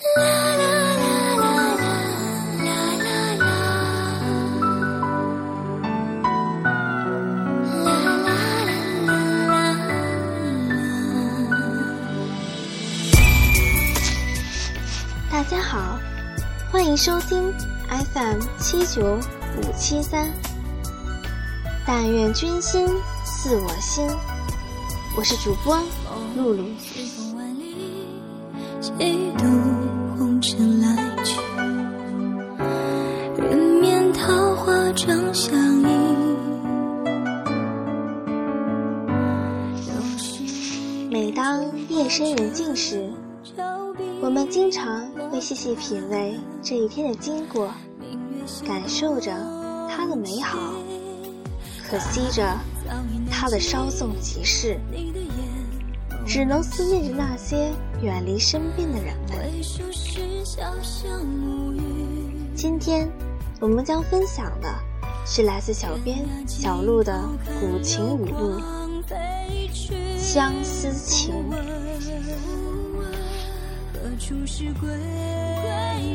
大家好，欢迎收听 FM 七九五七三。但愿君心似我心，我是主播露露。深人静时，我们经常会细细品味这一天的经过，感受着它的美好，可惜着它的稍纵即逝，只能思念着那些远离身边的人们。今天我们将分享的是来自小编小鹿的古琴语录《相思情》。处是归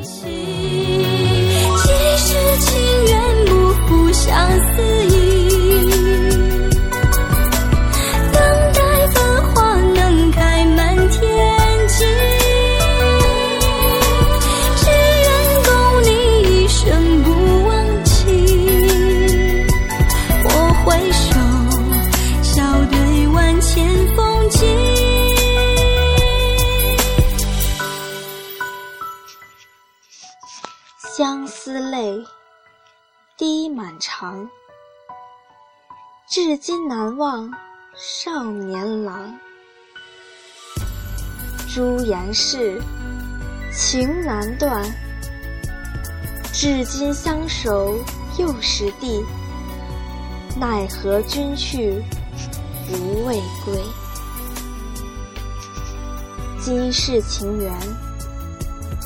期，几世情缘不负相思意泪滴满裳，至今难忘少年郎。朱颜逝，情难断，至今相守又是地。奈何君去不未归？今世情缘，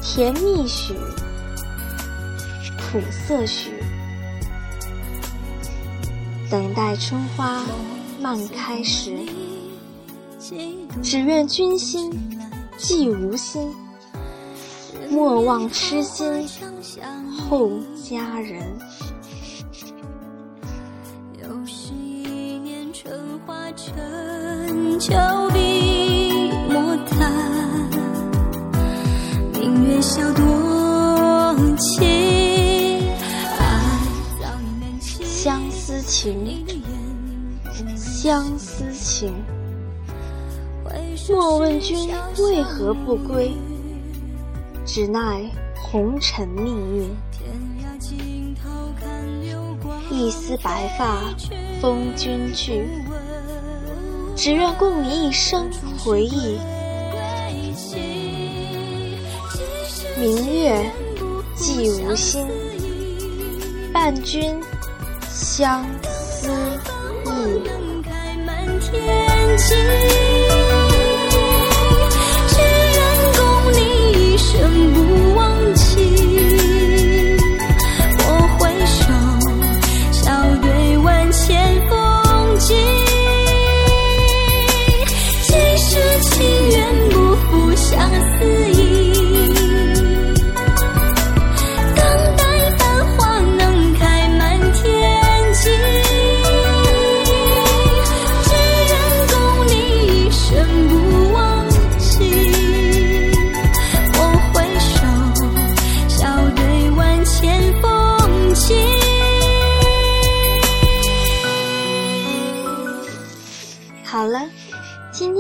甜蜜许。苦涩许，等待春花漫开时，只愿君心既无心，莫忘痴心后佳人。又是一年春花成秋笔墨淡，明月笑多情，相思情。莫问君为何不归，只奈红尘命运。一丝白发风君去，只愿共你一生回忆。明月既无心，伴君。相思意。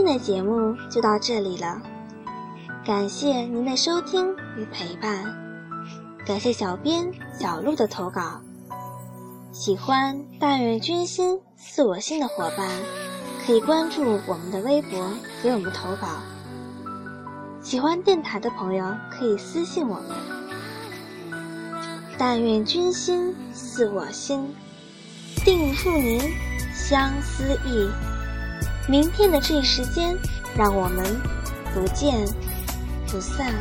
的节目就到这里了，感谢您的收听与陪伴，感谢小编小鹿的投稿。喜欢“但愿君心似我心”的伙伴，可以关注我们的微博给我们投稿。喜欢电台的朋友可以私信我们。但愿君心似我心，定付您相思意。明天的这一时间让我们不见不散。